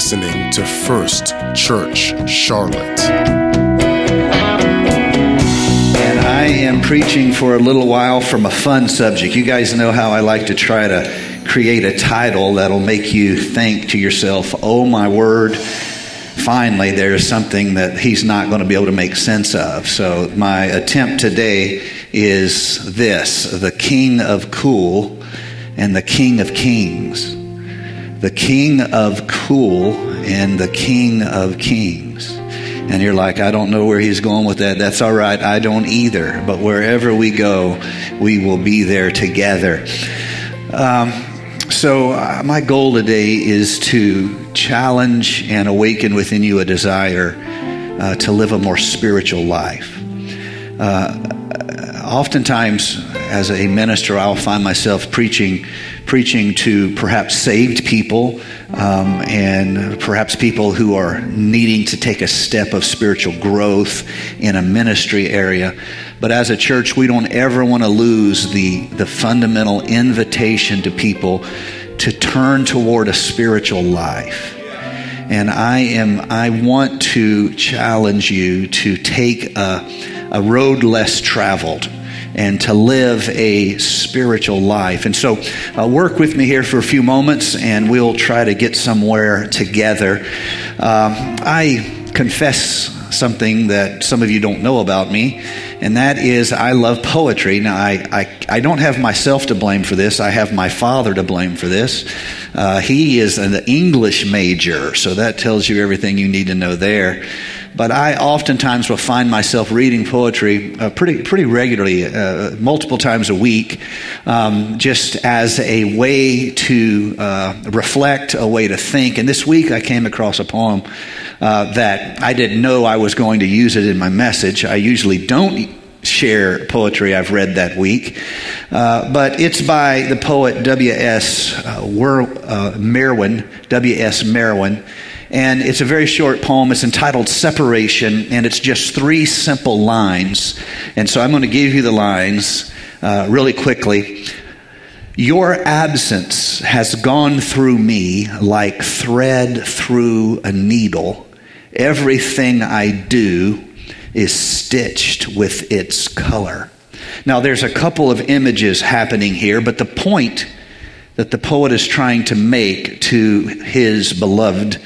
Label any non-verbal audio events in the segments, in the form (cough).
listening to First Church Charlotte. And I am preaching for a little while from a fun subject. You guys know how I like to try to create a title that'll make you think to yourself, oh my word, finally there's something that he's not going to be able to make sense of. So my attempt today is this the King of Cool and the King of Kings the King of Cool and the King of Kings. And you're like, I don't know where he's going with that. That's all right. I don't either. But wherever we go, we will be there together. Um, so, uh, my goal today is to challenge and awaken within you a desire uh, to live a more spiritual life. Uh, oftentimes, as a minister, I'll find myself preaching preaching to perhaps saved people um, and perhaps people who are needing to take a step of spiritual growth in a ministry area. But as a church, we don't ever want to lose the, the fundamental invitation to people to turn toward a spiritual life. And I am I want to challenge you to take a, a road less traveled and to live a spiritual life. And so, uh, work with me here for a few moments and we'll try to get somewhere together. Uh, I confess something that some of you don't know about me, and that is I love poetry. Now, I, I, I don't have myself to blame for this, I have my father to blame for this. Uh, he is an English major, so that tells you everything you need to know there but I oftentimes will find myself reading poetry uh, pretty, pretty regularly, uh, multiple times a week, um, just as a way to uh, reflect, a way to think. And this week I came across a poem uh, that I didn't know I was going to use it in my message. I usually don't share poetry I've read that week. Uh, but it's by the poet W.S. Uh, uh, Merwin, W.S. Merwin. And it's a very short poem. It's entitled Separation, and it's just three simple lines. And so I'm going to give you the lines uh, really quickly. Your absence has gone through me like thread through a needle. Everything I do is stitched with its color. Now, there's a couple of images happening here, but the point that the poet is trying to make to his beloved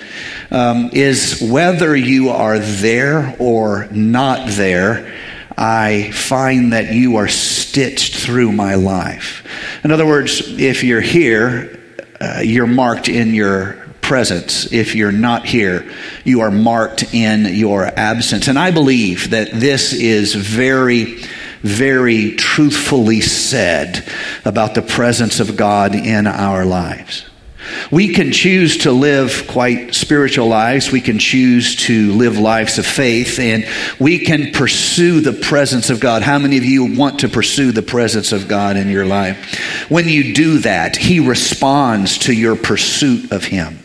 um, is whether you are there or not there, I find that you are stitched through my life. In other words, if you're here, uh, you're marked in your presence. If you're not here, you are marked in your absence. And I believe that this is very, very truthfully said about the presence of God in our lives. We can choose to live quite spiritual lives. We can choose to live lives of faith, and we can pursue the presence of God. How many of you want to pursue the presence of God in your life? When you do that, He responds to your pursuit of Him.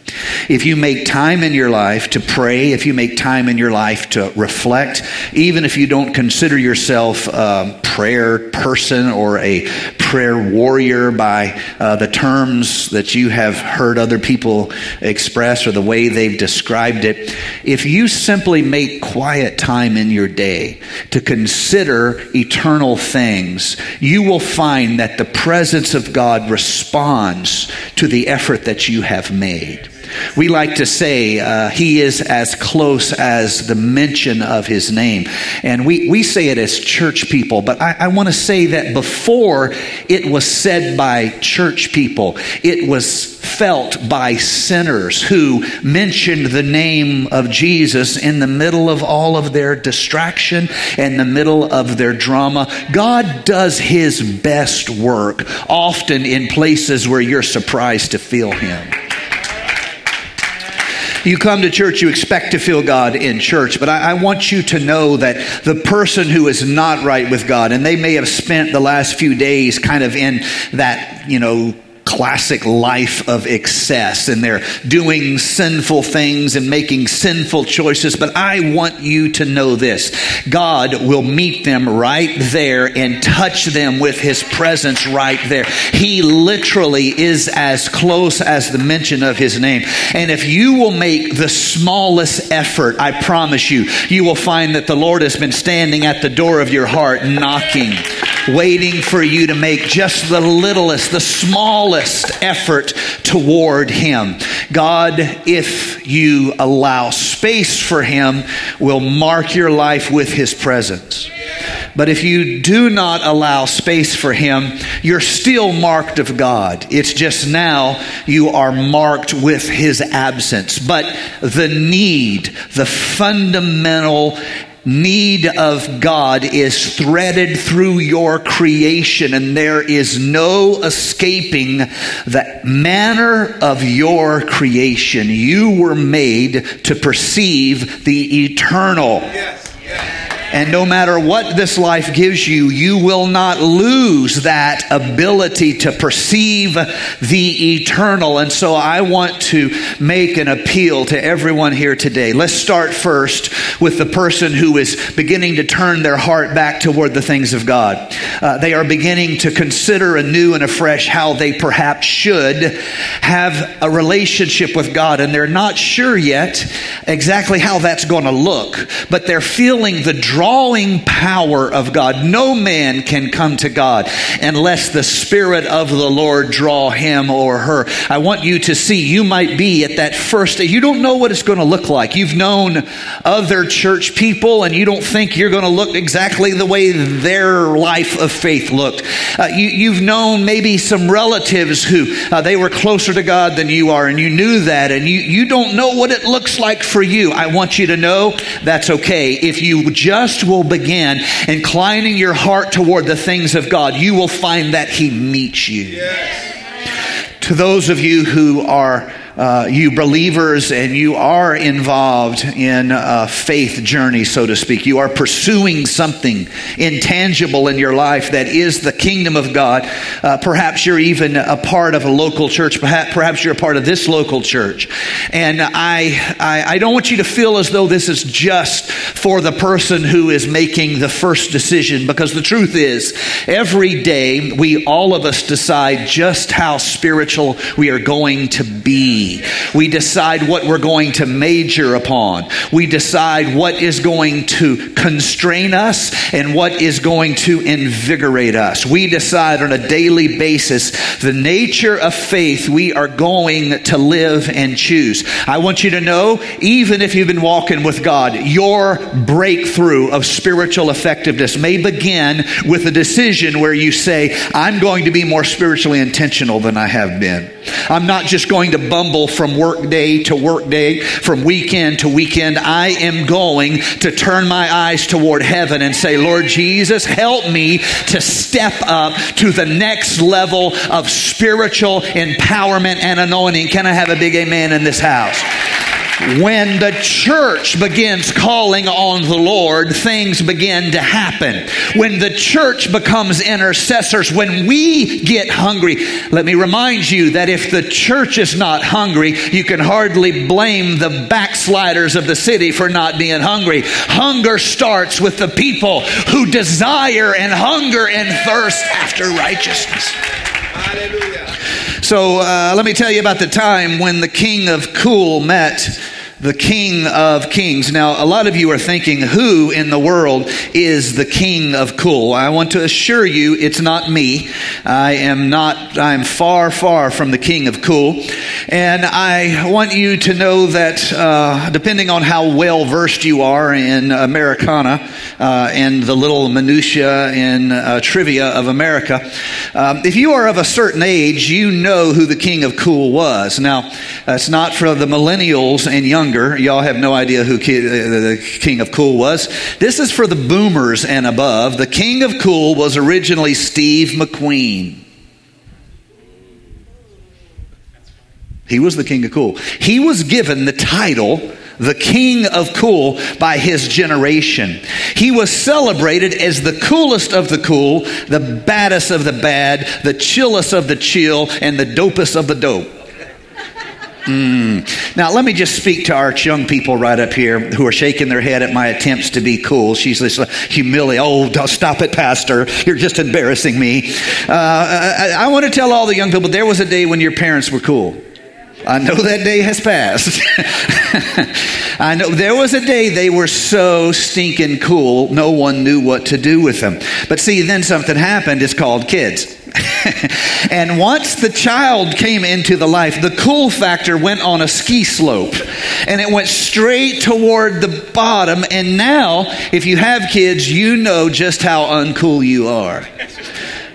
If you make time in your life to pray, if you make time in your life to reflect, even if you don't consider yourself a prayer person or a prayer warrior by uh, the terms that you have heard other people express or the way they've described it, if you simply make quiet time in your day to consider eternal things, you will find that the presence of God responds to the effort that you have made. We like to say uh, he is as close as the mention of his name. And we, we say it as church people, but I, I want to say that before it was said by church people, it was felt by sinners who mentioned the name of Jesus in the middle of all of their distraction and the middle of their drama. God does his best work often in places where you're surprised to feel him. You come to church, you expect to feel God in church, but I, I, want you to know that the person who is not right with God, and they may have spent the last few days kind of in that, you know, classic life of excess and they're doing sinful things and making sinful choices. But I want you to know this God will meet them right there and touch them with his presence right there. He literally is as close as the mention of his name. And if you will make the smallest effort, I promise you, you will find that the Lord has been standing at the door of your heart knocking waiting for you to make just the littlest, the smallest effort toward Him. God, if you allow space for Him, will mark your life with His presence. But if you do not allow space for Him, you're still marked of God. It's just now you are marked with His absence. But the need, the fundamental need of God is threaded through your creation, and there is no escaping the manner of your creation. You were made to perceive the eternal. Yes, yes. And no matter what this life gives you, you will not lose that ability to perceive the eternal. And so I want to make an appeal to everyone here today. Let's start first with the person who is beginning to turn their heart back toward the things of God. Uh, they are beginning to consider anew and afresh how they perhaps should have a relationship with God. And they're not sure yet exactly how that's going to look, but they're feeling the drawing power of God. No man can come to God unless the Spirit of the Lord draw him or her. I want you to see you might be at that first, you don't know what it's going to look like. You've known other church people and you don't think you're going to look exactly the way their life of faith looked. Uh, you, have known maybe some relatives who uh, they were closer to God than you are and you knew that and you, you don't know what it looks like for you. I want you to know that's okay. If you just just will begin inclining your heart toward the things of God, you will find that He meets you. Yes. To those of you who are uh, you believers and you are involved in a faith journey, so to speak. You are pursuing something intangible in your life that is the kingdom of God. Uh, perhaps you're even a part of a local church. Perhaps, you're a part of this local church. And I, I, I don't want you to feel as though this is just for the person who is making the first decision, because the truth is, every day we all of us decide just how spiritual we are going to be. We decide what we're going to major upon. We decide what is going to constrain us and what is going to invigorate us. We decide on a daily basis the nature of faith we are going to live and choose. I want you to know, even if you've been walking with God, your breakthrough of spiritual effectiveness may begin with a decision where you say, I'm going to be more spiritually intentional than I have been. I'm not just going to bumble from work day to work day, from weekend to weekend. I am going to turn my eyes toward heaven and say, Lord Jesus, help me to step up to the next level of spiritual empowerment and anointing. Can I have a big amen in this house? When the church begins calling on the Lord, things begin to happen. When the church becomes intercessors, when we get hungry, let me remind you that if the church is not hungry, you can hardly blame the backsliders of the city for not being hungry. Hunger starts with the people who desire and hunger and thirst after righteousness. Hallelujah. So uh, let me tell you about the time when the king of Cool met the King of Kings. Now, a lot of you are thinking, who in the world is the King of Cool? I want to assure you it's not me. I am not, I'm far, far from the King of Cool. And I want you to know that uh, depending on how well versed you are in Americana uh, and the little minutiae and uh, trivia of America, um, if you are of a certain age, you know who the King of Cool was. Now, it's not for the millennials and young younger, y'all have no idea who uh, the king of cool was. This is for the boomers and above. The king of cool was originally Steve McQueen. He was the king of cool. He was given the title the king of cool by his generation. He was celebrated as the coolest of the cool, the baddest of the bad, the chillest of the chill, and the dopest of the dope. Mm. Now, let me just speak to our young people right up here who are shaking their head at my attempts to be cool. She's this humiliating. Oh, don't stop it, Pastor. You're just embarrassing me. Uh, I, I want to tell all the young people there was a day when your parents were cool. I know that day has passed. (laughs) I know there was a day they were so stinking cool, no one knew what to do with them. But see, then something happened. It's called kids. (laughs) and once the child came into the life, the cool factor went on a ski slope and it went straight toward the bottom. And now, if you have kids, you know just how uncool you are.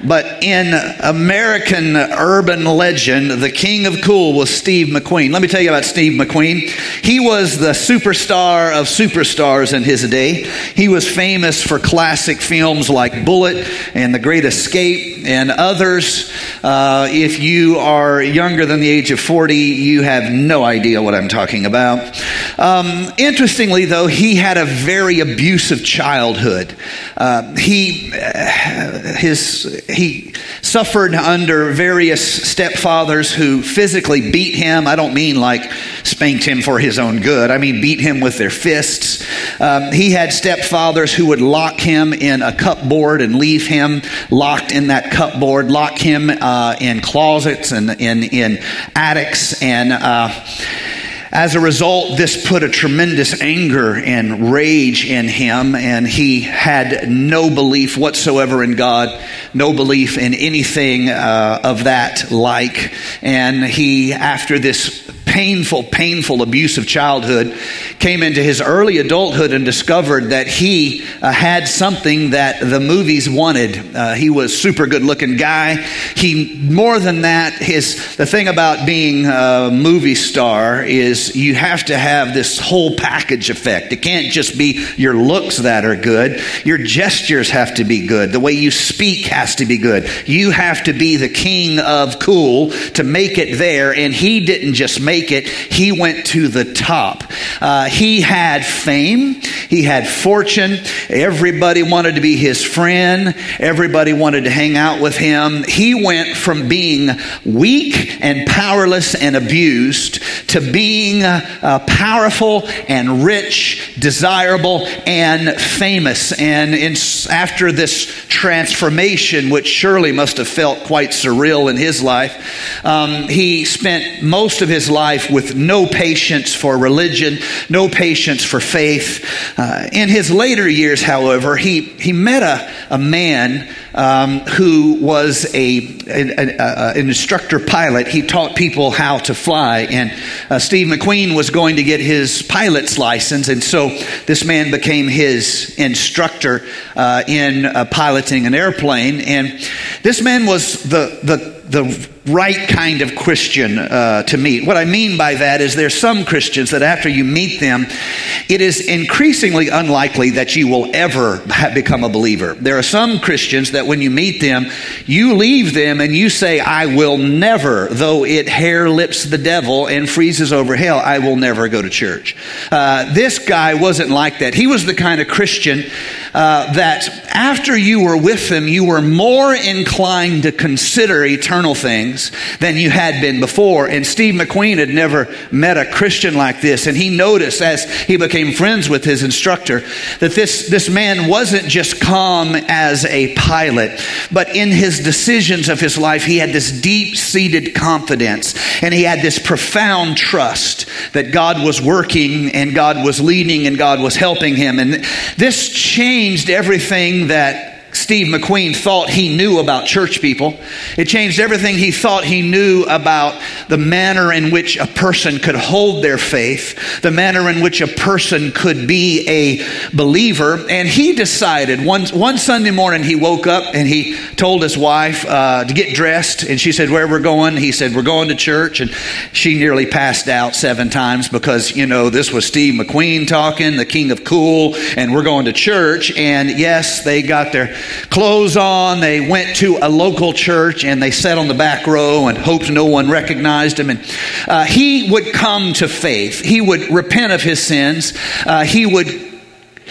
But in American urban legend, the king of cool was Steve McQueen. Let me tell you about Steve McQueen. He was the superstar of superstars in his day. He was famous for classic films like Bullitt and The Great Escape and others. Uh, if you are younger than the age of 40, you have no idea what I'm talking about. Um, interestingly, though, he had a very abusive childhood. Uh, he, uh, his, he suffered under various stepfathers who physically beat him. I don't mean like spanked him for his own good, I mean beat him with their fists. Um, he had stepfathers who would lock him in a cupboard and leave him locked in that cupboard, lock him uh, in closets and in, in attics. And uh, as a result, this put a tremendous anger and rage in him, and he had no belief whatsoever in God, no belief in anything uh, of that like. And he, after this painful, painful, abusive childhood, came into his early adulthood and discovered that he uh, had something that the movies wanted. Uh, he was super good looking guy. He more than that, his the thing about being a movie star is you have to have this whole package effect. It can't just be your looks that are good. Your gestures have to be good. The way you speak has to be good. You have to be the king of cool to make it there. And he didn't just make make it, he went to the top. Uh, he had fame, he had fortune. Everybody wanted to be his friend, everybody wanted to hang out with him. He went from being weak and powerless and abused to being uh, powerful and rich, desirable and famous. And in, after this transformation, which surely must have felt quite surreal in his life, um, he spent most of his life life with no patience for religion, no patience for faith. Uh, in his later years, however, he, he met a, a man um, who was a, a, a, an instructor pilot. He taught people how to fly, and uh, Steve McQueen was going to get his pilot's license, and so this man became his instructor uh, in uh, piloting an airplane. And this man was the the the right kind of Christian uh, to meet. What I mean by that is there's some Christians that after you meet them, it is increasingly unlikely that you will ever become a believer. There are some Christians that when you meet them, you leave them and you say, I will never, though it hair lips the devil and freezes over hell, I will never go to church. Uh, this guy wasn't like that. He was the kind of Christian uh, that after you were with them, you were more inclined to consider eternal things than you had been before. And Steve McQueen had never met a Christian like this. And he noticed as he became friends with his instructor that this, this man wasn't just calm as a pilot, but in his decisions of his life, he had this deep seated confidence and he had this profound trust that God was working and God was leading and God was helping him. And this changed everything that Steve McQueen thought he knew about church people. It changed everything he thought he knew about the manner in which a person could hold their faith, the manner in which a person could be a believer. And he decided one, one Sunday morning he woke up and he told his wife uh, to get dressed. And she said, Where we're going? He said, We're going to church. And she nearly passed out seven times because, you know, this was Steve McQueen talking, the king of cool, and we're going to church. And yes, they got their clothes on. They went to a local church and they sat on the back row and hoped no one recognized him. And uh, he would come to faith. He would repent of his sins. Uh, he would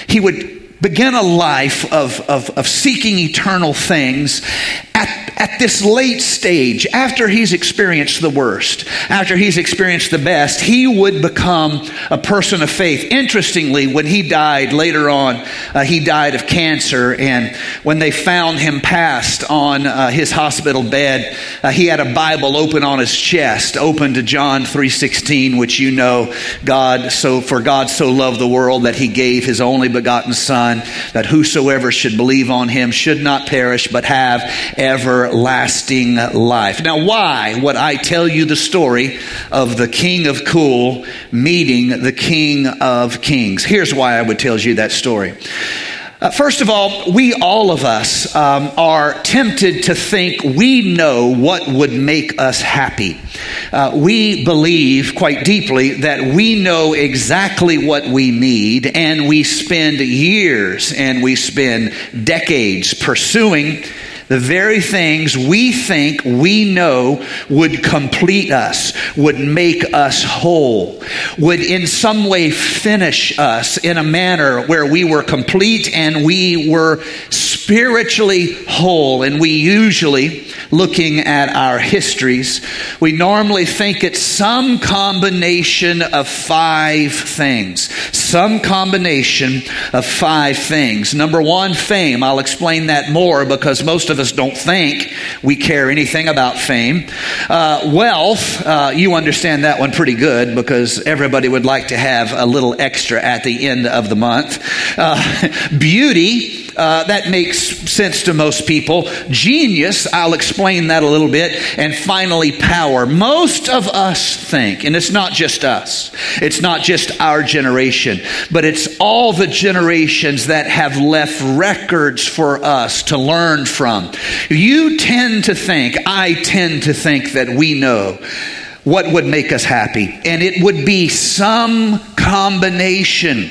he would begin a life of, of, of seeking eternal things at, at this late stage, after he's experienced the worst, after he's experienced the best, he would become a person of faith. Interestingly, when he died later on, uh, he died of cancer, and when they found him passed on uh, his hospital bed, uh, he had a Bible open on his chest, open to John 3:16, which you know, God so for God so loved the world that he gave his only begotten Son, that whosoever should believe on him should not perish but have everlasting life. Now, why would I tell you the story of the King of Cool meeting the King of Kings? Here's why I would tell you that story. Uh, first of all, we all of us um, are tempted to think we know what would make us happy. Uh, we believe quite deeply that we know exactly what we need, and we spend years and we spend decades pursuing the very things we think we know would complete us, would make us whole, would in some way finish us in a manner where we were complete and we were spiritually whole. And we usually, looking at our histories, we normally think it's some combination of five things. Some combination of five things. Number one, fame. I'll explain that more because most of us don't think we care anything about fame. Uh, wealth, uh, you understand that one pretty good because everybody would like to have a little extra at the end of the month. Uh, (laughs) beauty, uh, that makes sense to most people. Genius, I'll explain that a little bit. And finally, power. Most of us think, and it's not just us, it's not just our generation, but it's all the generations that have left records for us to learn from. You tend to think, I tend to think that we know what would make us happy, and it would be some combination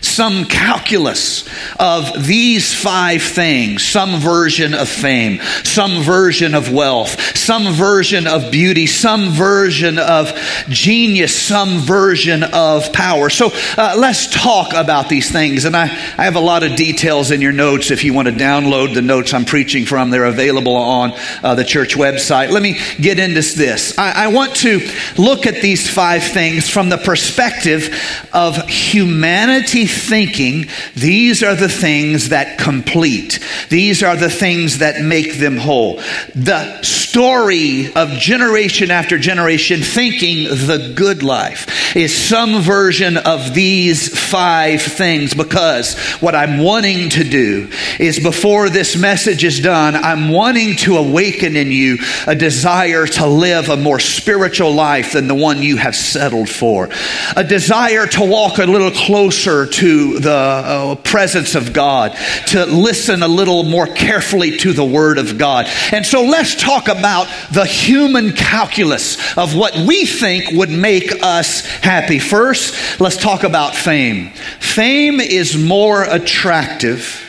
some calculus of these five things some version of fame, some version of wealth, some version of beauty, some version of genius, some version of power. So uh, let's talk about these things. And I, I have a lot of details in your notes if you want to download the notes I'm preaching from. They're available on uh, the church website. Let me get into this. I, I want to look at these five things from the perspective of humanity thinking, these are the things that complete. These are the things that make them whole. The story of generation after generation thinking the good life is some version of these five things because what I'm wanting to do is before this message is done, I'm wanting to awaken in you a desire to live a more spiritual life than the one you have settled for, a desire to walk a little closer to the uh, presence of God, to listen a little more carefully to the Word of God. And so let's talk about the human calculus of what we think would make us happy. First, let's talk about fame. Fame is more attractive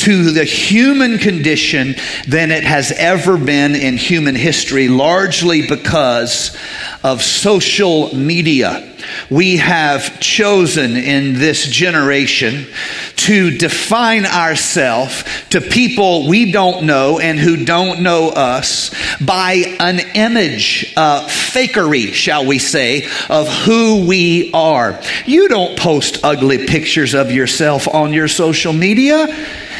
to the human condition than it has ever been in human history, largely because of social media. We have chosen in this generation to define ourselves to people we don't know and who don't know us by an image, uh, fakery, shall we say, of who we are. You don't post ugly pictures of yourself on your social media.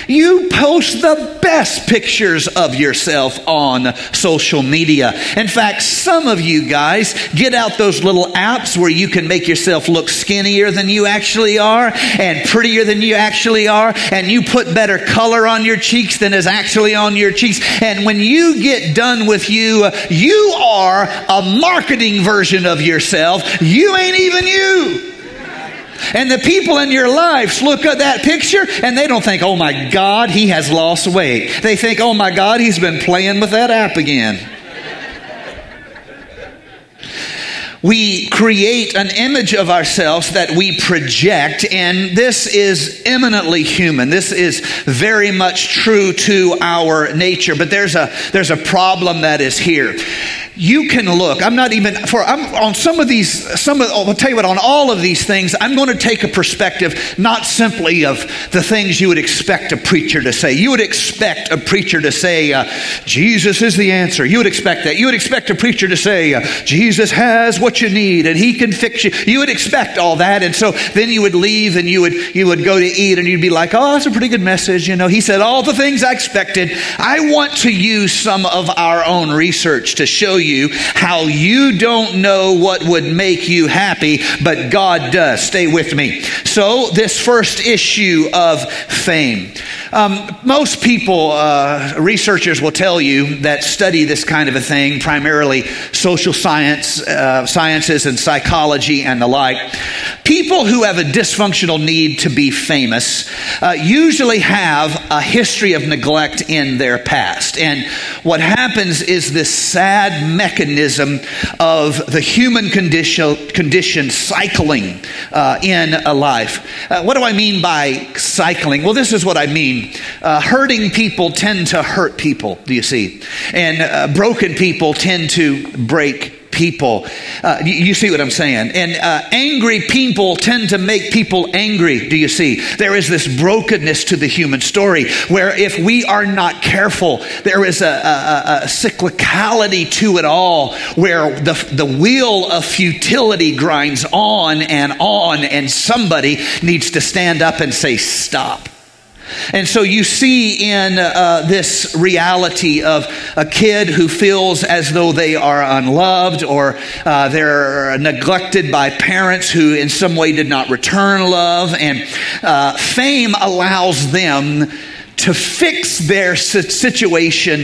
You post the best pictures of yourself on social media. In fact, some of you guys get out those little apps where you can make yourself look skinnier than you actually are and prettier than you actually are, and you put better color on your cheeks than is actually on your cheeks. And when you get done with you, you are a marketing version of yourself. You ain't even you. And the people in your lives look at that picture and they don't think, oh my God, he has lost weight. They think, oh my God, he's been playing with that app again. We create an image of ourselves that we project, and this is eminently human. This is very much true to our nature. But there's a there's a problem that is here you can look. I'm not even for I'm on some of these. Some of I'll tell you what. On all of these things, I'm going to take a perspective not simply of the things you would expect a preacher to say. You would expect a preacher to say, uh, "Jesus is the answer." You would expect that. You would expect a preacher to say, uh, "Jesus has what you need and He can fix you." You would expect all that, and so then you would leave and you would you would go to eat and you'd be like, "Oh, that's a pretty good message." You know, He said all the things I expected. I want to use some of our own research to show you you how you don't know what would make you happy, but God does. Stay with me. So, this first issue of fame. Um, most people, uh, researchers will tell you that study this kind of a thing, primarily social science, uh, sciences and psychology and the like. People who have a dysfunctional need to be famous uh, usually have a history of neglect in their past. And what happens is this sad mechanism of the human condition, condition cycling uh, in a life. Uh, what do I mean by cycling? Well, this is what I mean. Uh, hurting people tend to hurt people, do you see? And uh, broken people tend to break people. Uh, you, you, see what I'm saying? And uh, angry people tend to make people angry. Do you see? There is this brokenness to the human story where if we are not careful, there is a, a, a cyclicality to it all where the, the wheel of futility grinds on and on, and somebody needs to stand up and say, Stop. And so you see in uh, this reality of a kid who feels as though they are unloved or uh, they're neglected by parents who in some way did not return love. And uh, fame allows them to fix their situation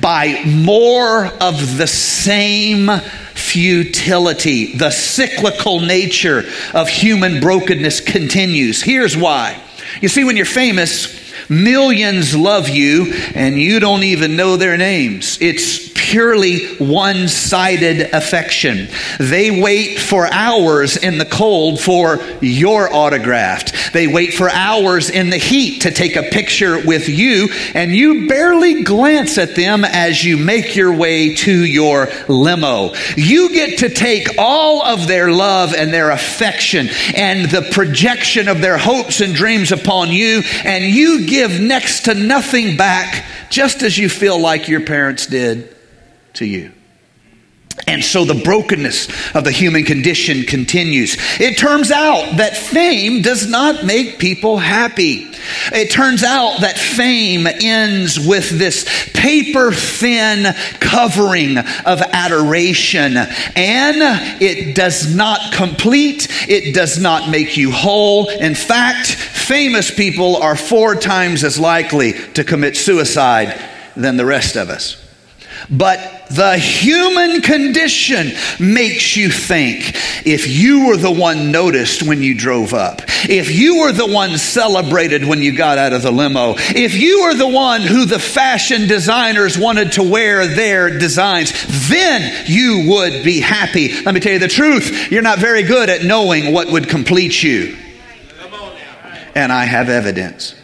by more of the same futility. The cyclical nature of human brokenness continues. Here's why. You see, when you're famous, millions love you and you don't even know their names. It's purely one sided affection. They wait for hours in the cold for your autograph. They wait for hours in the heat to take a picture with you, and you barely glance at them as you make your way to your limo. You get to take all of their love and their affection and the projection of their hopes and dreams upon you, and you give next to nothing back, just as you feel like your parents did to you. And so the brokenness of the human condition continues. It turns out that fame does not make people happy. It turns out that fame ends with this paper thin covering of adoration. And it does not complete, it does not make you whole. In fact, famous people are four times as likely to commit suicide than the rest of us. But the human condition makes you think if you were the one noticed when you drove up, if you were the one celebrated when you got out of the limo, if you were the one who the fashion designers wanted to wear their designs, then you would be happy. Let me tell you the truth you're not very good at knowing what would complete you. And I have evidence.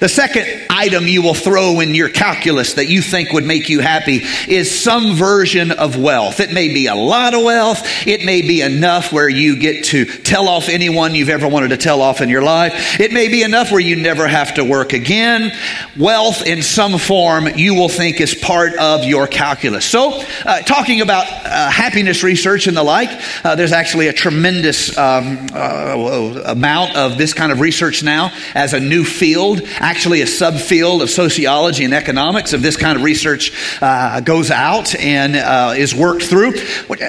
The second item you will throw in your calculus that you think would make you happy is some version of wealth. It may be a lot of wealth. It may be enough where you get to tell off anyone you've ever wanted to tell off in your life. It may be enough where you never have to work again. Wealth in some form you will think is part of your calculus. So, uh, talking about uh, happiness research and the like, uh, there's actually a tremendous um, uh, amount of this kind of research now as a new field actually a subfield of sociology and economics of this kind of research uh, goes out and uh, is worked through.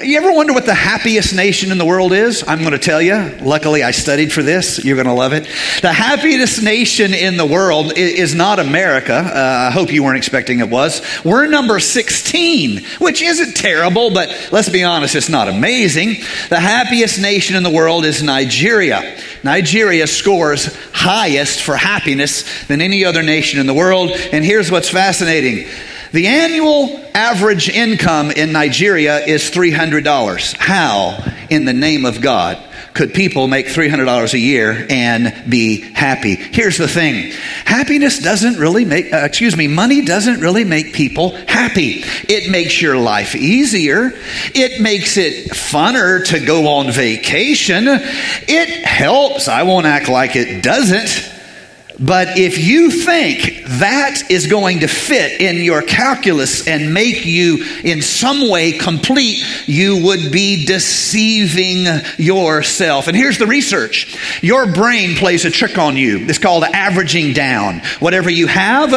You ever wonder what the happiest nation in the world is? I'm going to tell you. Luckily, I studied for this. You're going to love it. The happiest nation in the world is not America. Uh, I hope you weren't expecting it was. We're number 16, which isn't terrible, but let's be honest, it's not amazing. The happiest nation in the world is Nigeria. Nigeria scores highest for happiness than any other nation in the world. And here's what's fascinating The annual average income in Nigeria is $300. How, in the name of God, could people make $300 a year and be happy? Here's the thing happiness doesn't really make, uh, excuse me, money doesn't really make people happy. It makes your life easier, it makes it funner to go on vacation, it helps. I won't act like it doesn't. But if you think that is going to fit in your calculus and make you in some way complete, you would be deceiving yourself. And here's the research your brain plays a trick on you. It's called averaging down. Whatever you have,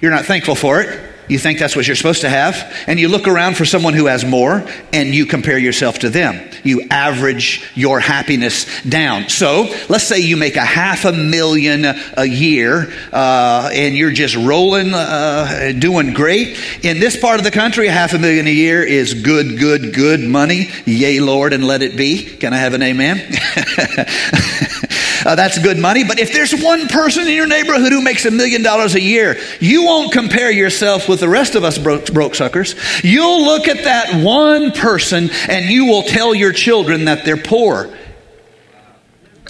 you're not thankful for it. You think that's what you're supposed to have, and you look around for someone who has more, and you compare yourself to them. You average your happiness down. So let's say you make a half a million a year, uh, and you're just rolling, uh, doing great. In this part of the country, a half a million a year is good, good, good money. Yay, Lord, and let it be. Can I have an amen? (laughs) uh, that's good money. But if there's one person in your neighborhood who makes a million dollars a year, you won't compare yourself with the rest of us broke, broke suckers. You'll look at that one person and you will tell your children that they're poor.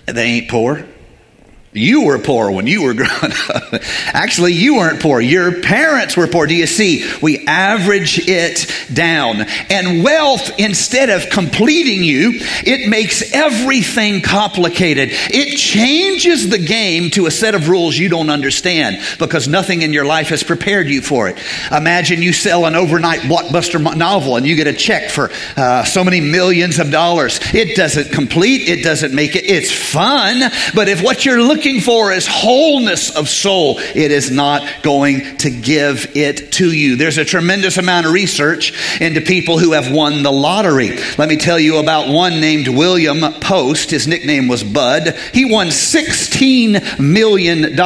They ain't poor. You were poor when you were (laughs) growing up. Actually, you weren't poor. Your parents were poor. Do you see? We average it down. And wealth, instead of completing you, it makes everything complicated. It changes the game to a set of rules you don't understand because nothing in your life has prepared you for it. Imagine you sell an overnight blockbuster novel and you get a check for uh, so many millions of dollars. It doesn't complete, it doesn't make it. It's fun, but if what you're looking looking for is wholeness of soul, it is not going to give it to you. There's a tremendous amount of research into people who have won the lottery. Let me tell you about one named William Post. His nickname was Bud. He won $16 million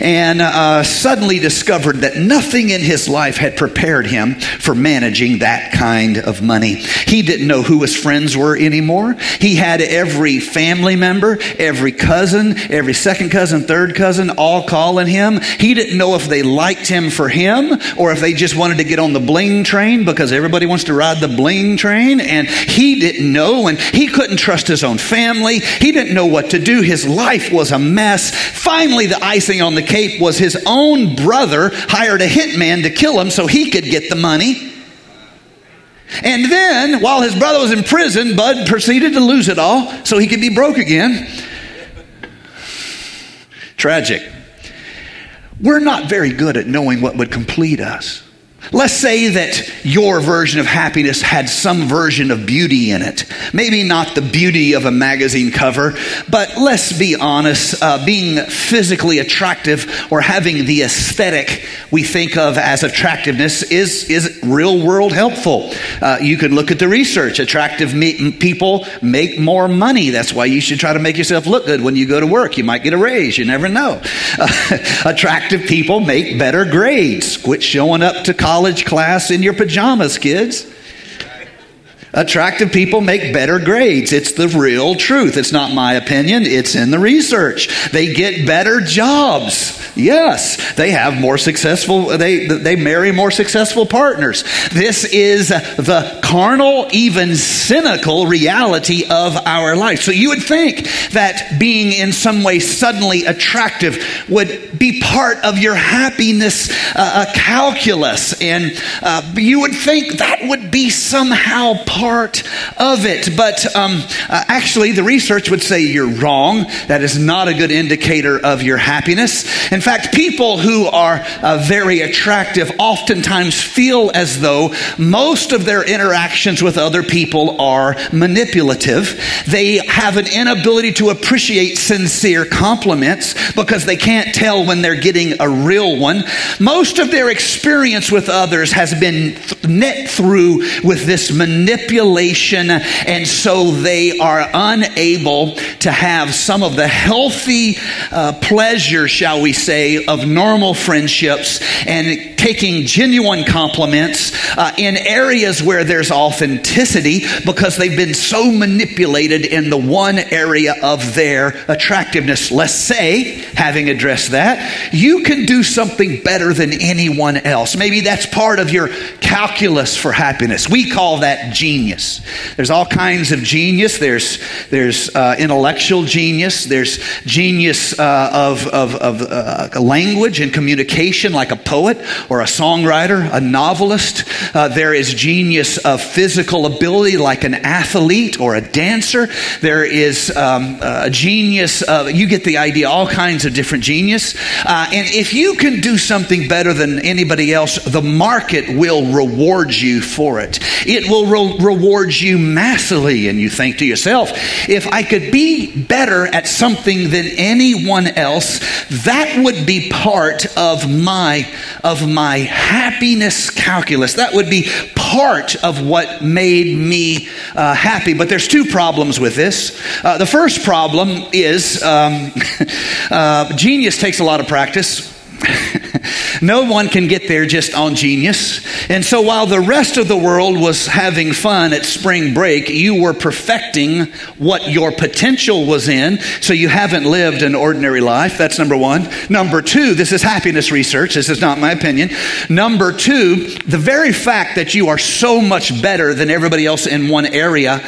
and uh, suddenly discovered that nothing in his life had prepared him for managing that kind of money. He didn't know who his friends were anymore. He had every family member, every cousin, every second cousin, third cousin, all calling him. He didn't know if they liked him for him or if they just wanted to get on the bling train because everybody wants to ride the bling train. And he didn't know and he couldn't trust his own family. He didn't know what to do. His life was a mess. Finally, the icing on the cake was his own brother hired a hitman to kill him so he could get the money. And then, while his brother was in prison, Bud proceeded to lose it all so he could be broke again. Tragic. We're not very good at knowing what would complete us. Let's say that your version of happiness had some version of beauty in it. Maybe not the beauty of a magazine cover, but let's be honest, uh, being physically attractive or having the aesthetic we think of as attractiveness is, is real world helpful. Uh, you can look at the research. Attractive me- people make more money. That's why you should try to make yourself look good when you go to work. You might get a raise. You never know. Uh, (laughs) attractive people make better grades. Quit showing up to college college class in your pajamas, kids. Attractive people make better grades. It's the real truth. It's not my opinion, it's in the research. They get better jobs. Yes, they have more successful they they marry more successful partners. This is the carnal even cynical reality of our life. So you would think that being in some way suddenly attractive would be part of your happiness uh, uh calculus and uh, you would think that would be somehow part of it. But um, uh, actually, the research would say you're wrong. That is not a good indicator of your happiness. In fact, people who are uh, very attractive oftentimes feel as though most of their interactions with other people are manipulative. They have an inability to appreciate sincere compliments because they can't tell when they're getting a real one. Most of their experience with others has been net through with this manipulation manipulation, and so they are unable to have some of the healthy uh, pleasure, shall we say, of normal friendships. And taking genuine compliments uh, in areas where there's authenticity because they've been so manipulated in the one area of their attractiveness. Let's say, having addressed that, you can do something better than anyone else. Maybe that's part of your calculus for happiness. We call that genius. There's all kinds of genius. There's, there's uh, intellectual genius. There's genius uh, of, of, of uh, language and communication, like a poet or a songwriter, a novelist. Uh, there is genius of physical ability, like an athlete or a dancer. There is um, a genius of, you get the idea, all kinds of different genius. Uh, and if you can do something better than anybody else, the market will reward you for it. It will re- reward you massively. And you think to yourself, if I could be better at something than anyone else, that would be part of my, of my happiness calculus. That would be part of what made me uh, happy. But there's two problems with this. Uh, the first problem is um, (laughs) uh, genius takes a lot of practice. (laughs) no one can get there just on genius. And so while the rest of the world was having fun at spring break, you were perfecting what your potential was in. So you haven't lived an ordinary life. That's number one. Number two, this is happiness research. This is not my opinion. Number two, the very fact that you are so much better than everybody else in one area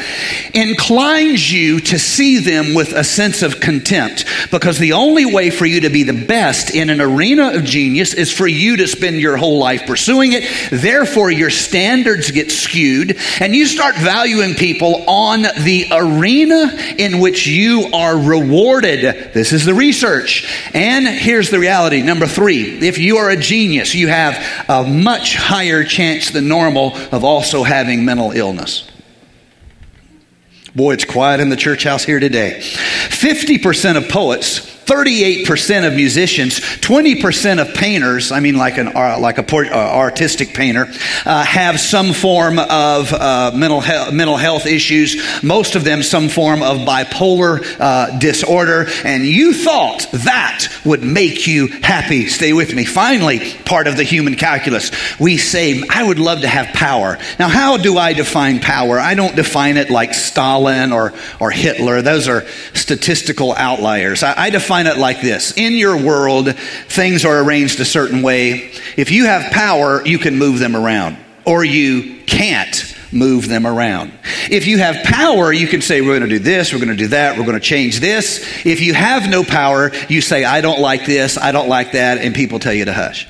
inclines you to see them with a sense of contempt. Because the only way for you to be the best in an arena of genius is for you to spend your whole life pursuing it. Therefore, your standards get skewed, and you start valuing people on the arena in which you are rewarded. This is the research. And here's the reality. Number three, if you are a genius, you have a much higher chance than normal of also having mental illness. Boy, it's quiet in the church house here today. 50% of poets 38% of musicians, 20% of painters, I mean like an uh, like a port, uh, artistic painter, uh, have some form of uh, mental, he- mental health issues, most of them some form of bipolar uh, disorder, and you thought that would make you happy. Stay with me. Finally, part of the human calculus, we say, I would love to have power. Now, how do I define power? I don't define it like Stalin or, or Hitler. Those are statistical outliers. I, I define define it like this In your world, things are arranged a certain way. If you have power, you can move them around, or you can't move them around. If you have power, you can say, We're going to do this, we're going to do that, we're going to change this. If you have no power, you say, I don't like this, I don't like that, and people tell you to hush.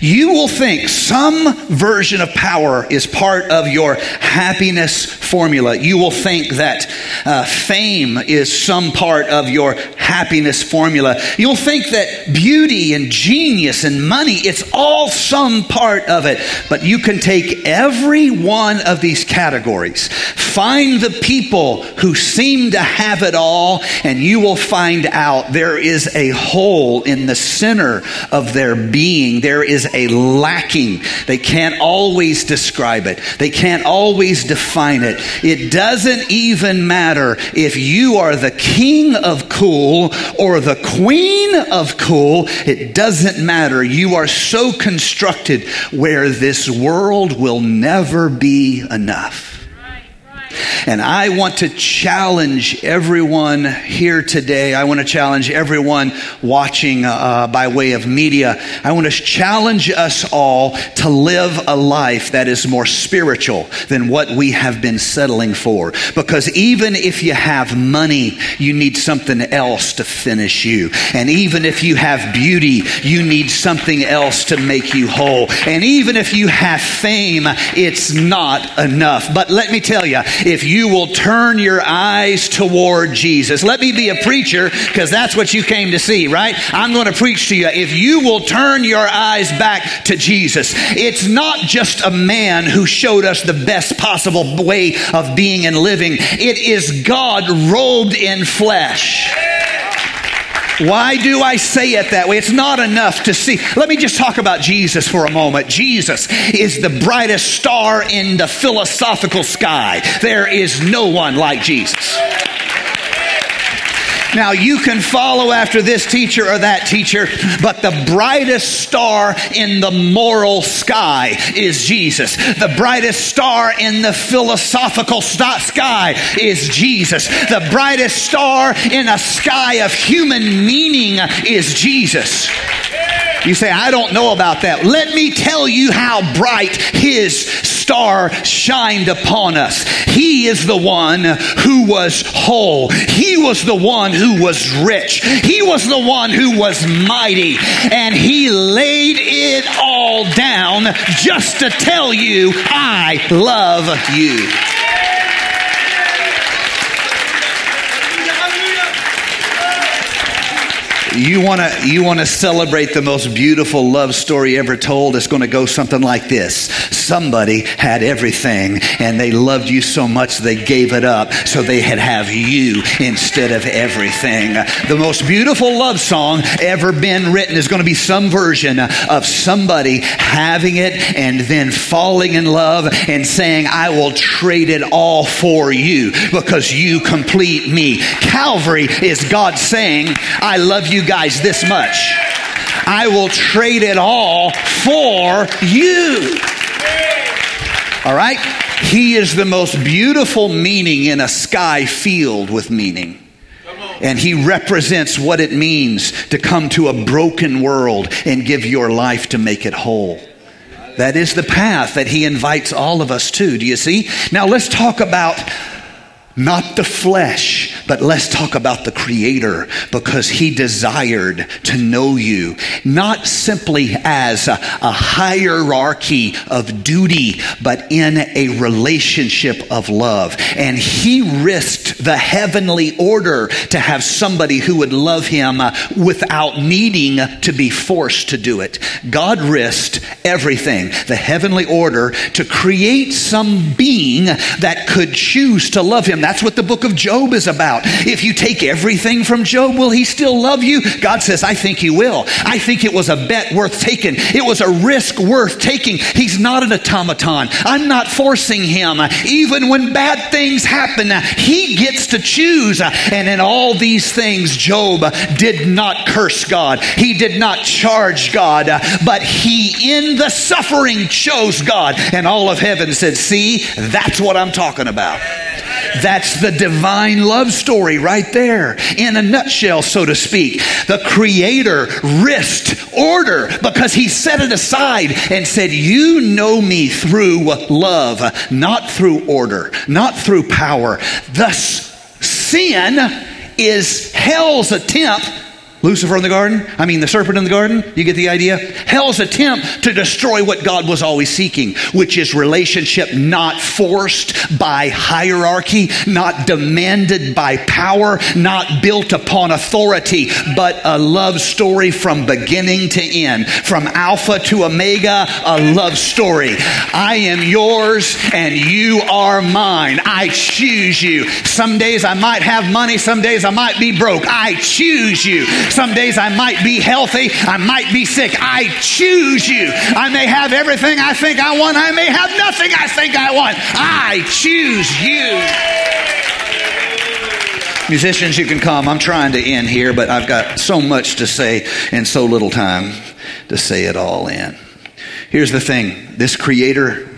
You will think some version of power is part of your happiness formula. You will think that uh, fame is some part of your happiness formula. You'll think that beauty and genius and money, it's all some part of it. But you can take every one of these categories, find the people who seem to have it all, and you will find out there is a hole in the center of their being. There is a lacking. They can't always describe it, they can't always define it. It doesn't even matter if you are the king of cool or the queen of cool. It doesn't matter. You are so constructed where this world will never be enough. And I want to challenge everyone here today. I want to challenge everyone watching uh, by way of media. I want to challenge us all to live a life that is more spiritual than what we have been settling for. Because even if you have money, you need something else to finish you. And even if you have beauty, you need something else to make you whole. And even if you have fame, it's not enough. But let me tell you, if you will turn your eyes toward Jesus. Let me be a preacher because that's what you came to see, right? I'm going to preach to you. If you will turn your eyes back to Jesus, it's not just a man who showed us the best possible way of being and living, it is God robed in flesh. Why do I say it that way? It's not enough to see. Let me just talk about Jesus for a moment. Jesus is the brightest star in the philosophical sky. There is no one like Jesus. Now, you can follow after this teacher or that teacher, but the brightest star in the moral sky is Jesus. The brightest star in the philosophical sky is Jesus. The brightest star in a sky of human meaning is Jesus. You say, I don't know about that. Let me tell you how bright his star shined upon us. He is the one who was whole. He was the one who was rich. He was the one who was mighty. And he laid it all down just to tell you, I love you. You want to you want to celebrate the most beautiful love story ever told. It's going to go something like this somebody had everything and they loved you so much they gave it up so they had have you instead of everything the most beautiful love song ever been written is going to be some version of somebody having it and then falling in love and saying i will trade it all for you because you complete me calvary is god saying i love you guys this much. I will trade it all for you. All right? He is the most beautiful meaning in a sky filled with meaning. And he represents what it means to come to a broken world and give your life to make it whole. That is the path that he invites all of us to. Do you see? Now let's talk about not the flesh, but let's talk about the Creator because He desired to know you, not simply as a, a, hierarchy of duty, but in a relationship of love. And He risked the heavenly order to have somebody who would love Him uh, without needing to be forced to do it. God risked everything, the heavenly order, to create some being that could choose to love Him. That's what the book of Job is about. If you take everything from Job, will he still love you? God says, I think he will. I think it was a bet worth taking. It was a risk worth taking. He's not an automaton. I'm not forcing him. Even when bad things happen, he gets to choose. And in all these things, Job did not curse God. He did not charge God, but he in the suffering chose God. And all of heaven said, See, that's what I'm talking about. That's the divine love story right there in a nutshell, so to speak. The Creator risked order because He set it aside and said, You know me through love, not through order, not through power. Thus, sin is hell's attempt Lucifer in the garden? I mean, the serpent in the garden? You get the idea? Hell's attempt to destroy what God was always seeking, which is relationship not forced by hierarchy, not demanded by power, not built upon authority, but a love story from beginning to end, from Alpha to Omega, a love story. I am yours and you are mine. I choose you. Some days I might have money, some days I might be broke. I choose you. Some days I might be healthy, I might be sick. I choose you. I may have everything I think I want, I may have nothing I think I want. I choose you. Musicians, you can come. I'm trying to end here, but I've got so much to say and so little time to say it all in. Here's the thing this Creator,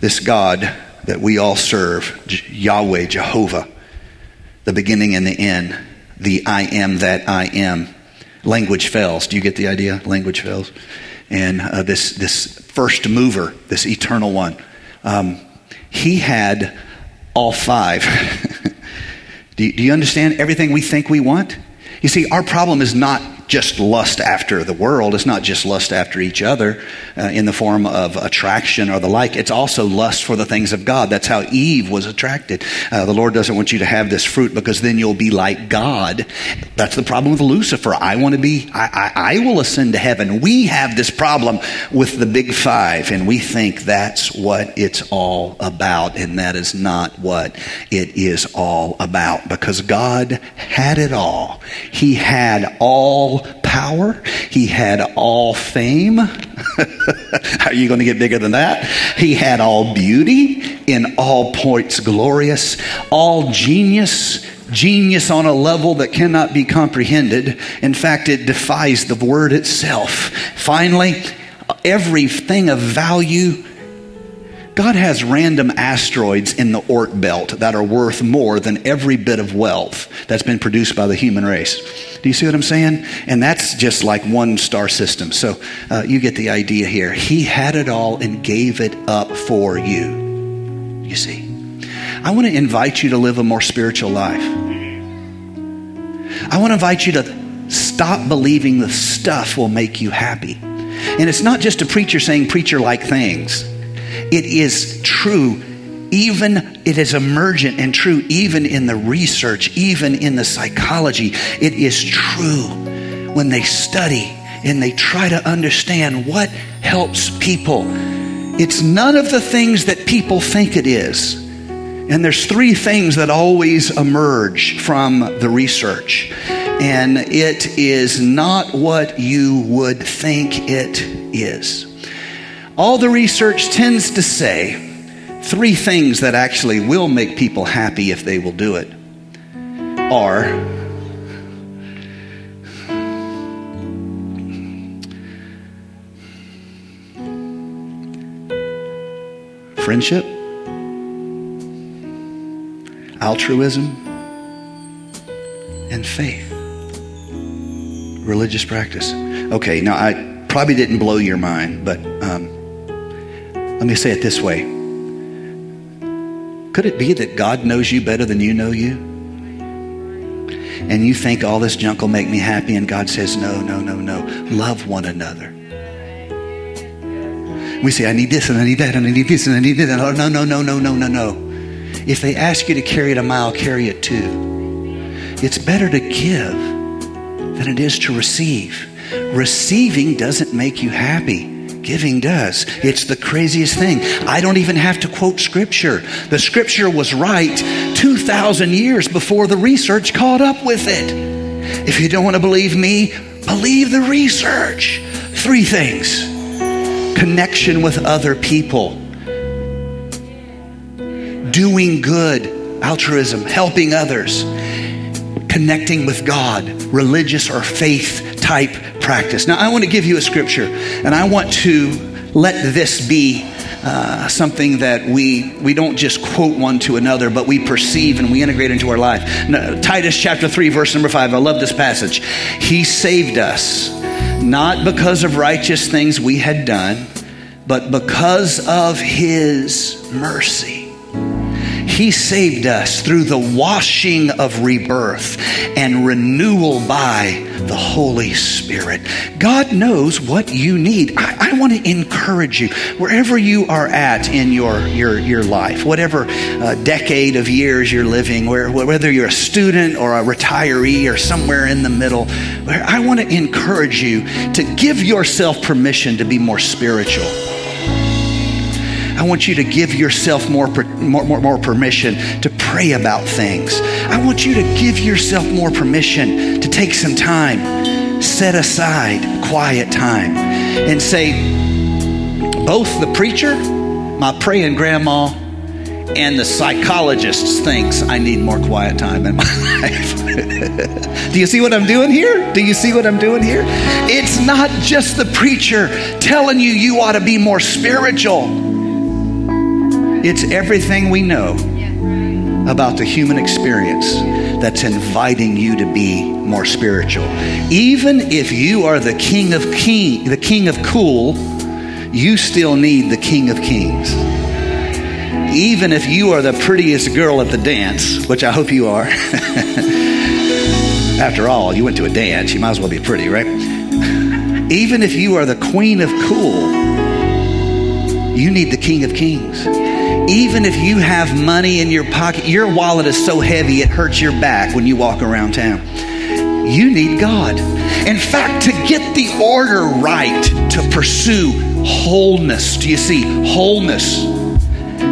this God that we all serve, Yahweh, Jehovah, the beginning and the end, the I am that I am. Language fails. Do you get the idea? Language fails. And uh, this, this first mover, this eternal one, um, he had all five. (laughs) do, you, do you understand everything we think we want? You see, our problem is not just lust after the world. It's not just lust after each other uh, in the form of attraction or the like. It's also lust for the things of God. That's how Eve was attracted. Uh, the Lord doesn't want you to have this fruit because then you'll be like God. That's the problem with Lucifer. I want to be, I, I, I will ascend to heaven. We have this problem with the big five, and we think that's what it's all about, and that is not what it is all about because God had it all. He had all power, he had all fame. (laughs) How Are you going to get bigger than that? He had all beauty, in all points glorious, all genius, genius on a level that cannot be comprehended. In fact, it defies the word itself. Finally, everything of value God has random asteroids in the Oort belt that are worth more than every bit of wealth that's been produced by the human race. Do you see what I'm saying? And that's just like one star system. So uh, you get the idea here. He had it all and gave it up for you. You see? I want to invite you to live a more spiritual life. I want to invite you to stop believing the stuff will make you happy. And it's not just a preacher saying preacher like things. It is true, even it is emergent and true, even in the research, even in the psychology. It is true when they study and they try to understand what helps people. It's none of the things that people think it is. And there's three things that always emerge from the research. And it is not what you would think it is. All the research tends to say three things that actually will make people happy if they will do it are friendship, altruism, and faith. Religious practice. Okay, now I probably didn't blow your mind, but um, let me say it this way Could it be that God knows you better than you know you? And you think all this junk will make me happy, and God says, No, no, no, no. Love one another. We say, I need this and I need that and I need this and I need that. Oh, no, no, no, no, no, no, no. If they ask you to carry it a mile, carry it two. It's better to give than it is to receive. Receiving doesn't make you happy. Giving does. It's the craziest thing. I don't even have to quote scripture. The scripture was right 2,000 years before the research caught up with it. If you don't want to believe me, believe the research. Three things connection with other people, doing good, altruism, helping others, connecting with God, religious or faith type practice. Now, I want to give you a scripture, and I want to let this be uh, something that we we don't just quote one to another, but we perceive and we integrate into our life. Titus chapter three, verse number five. I love this passage. He saved us not because of righteous things we had done, but because of His mercy. He saved us through the washing of rebirth and renewal by the Holy Spirit. God knows what you need. I, I want to encourage you, wherever you are at in your, your, your life, whatever uh, decade of years you're living, where, whether you're a student or a retiree or somewhere in the middle, I want to encourage you to give yourself permission to be more spiritual. I want you to give yourself more, more, more, more permission to pray about things. I want you to give yourself more permission to take some time, set aside quiet time, and say, both the preacher, my praying grandma, and the psychologist thinks I need more quiet time in my (laughs) life. (laughs) Do you see what I'm doing here? Do you see what I'm doing here? It's not just the preacher telling you you ought to be more spiritual. It's everything we know about the human experience that's inviting you to be more spiritual. Even if you are the king of king, the king of cool, you still need the king of kings. Even if you are the prettiest girl at the dance, which I hope you are. (laughs) After all, you went to a dance, you might as well be pretty, right? Even if you are the queen of cool, you need the king of kings even if you have money in your pocket, your wallet is so heavy it hurts your back when you walk around town. You need God. In fact, to get the order right to pursue wholeness, do you see? Wholeness.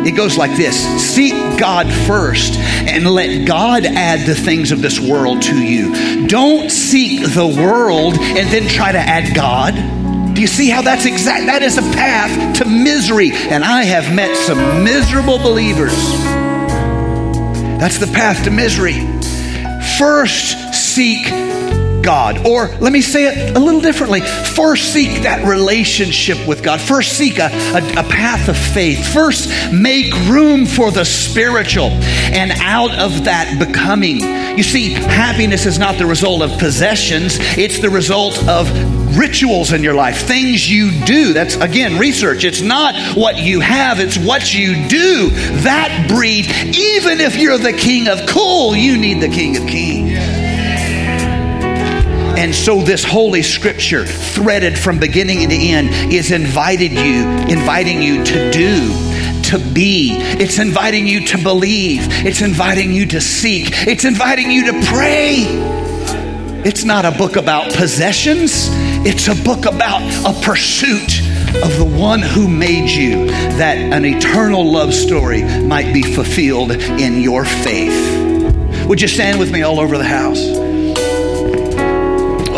It goes like this Seek God first and let God add the things of this world to you. Don't seek the world and then try to add God. Do you see how that's exact? That is a path to misery. And I have met some miserable believers. That's the path to misery. first seek God. Or let me say it a little differently. First seek that relationship with God. First seek a, a, a, path of faith. First make room for the spiritual. And out of that becoming. You see, happiness is not the result of possessions, it's the result of rituals in your life, things you do. That's again research. It's not what you have, it's what you do. That breed, even if you're the king of cool, you need the king of kings. And so this holy scripture, threaded from beginning to end, is invited you, inviting you to do to be. It's inviting you to believe. It's inviting you to seek. It's inviting you to pray. It's not a book about possessions, it's a book about a pursuit of the one who made you, that an eternal love story might be fulfilled in your faith. Would you stand with me all over the house?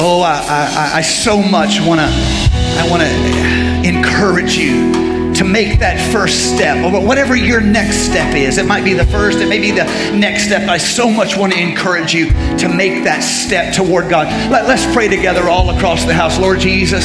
Oh, I, I, I so much want to I want to encourage you to make that first step, or whatever your next step is. It might be the first, it may be the next step. I so much want to encourage you to make that step toward God. Let, let's pray together all across the house. Lord Jesus,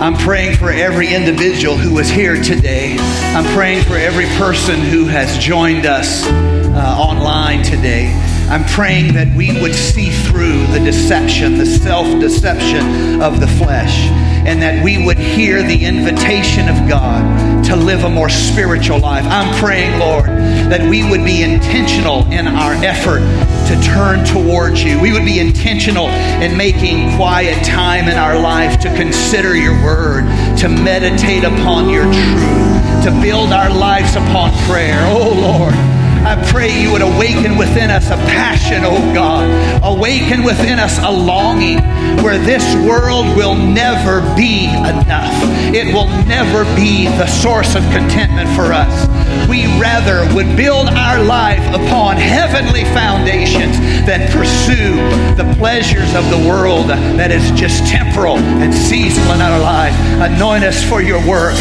I'm praying for every individual who is here today. I'm praying for every person who has joined us uh, online today. I'm praying that we would see through the deception, the self deception of the flesh, and that we would hear the invitation of God to live a more spiritual life. I'm praying, Lord, that we would be intentional in our effort to turn towards you. We would be intentional in making quiet time in our life to consider your word, to meditate upon your truth, to build our lives upon prayer. Oh, Lord. I pray you would awaken within us a passion, oh God. Awaken within us a longing where this world will never be enough. It will never be the source of contentment for us. We rather would build our life upon heavenly foundations than pursue the pleasures of the world that is just temporal and seasonal in our life. Anoint us for your work.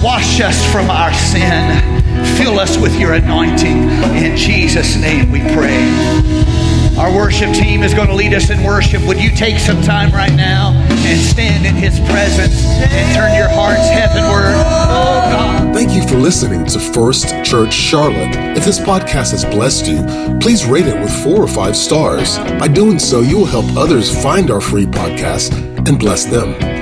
Wash us from our sin Fill us with your anointing. In Jesus' name we pray. Our worship team is going to lead us in worship. Would you take some time right now and stand in his presence and turn your hearts heavenward? Oh God. Thank you for listening to First Church Charlotte. If this podcast has blessed you, please rate it with four or five stars. By doing so, you will help others find our free podcast and bless them.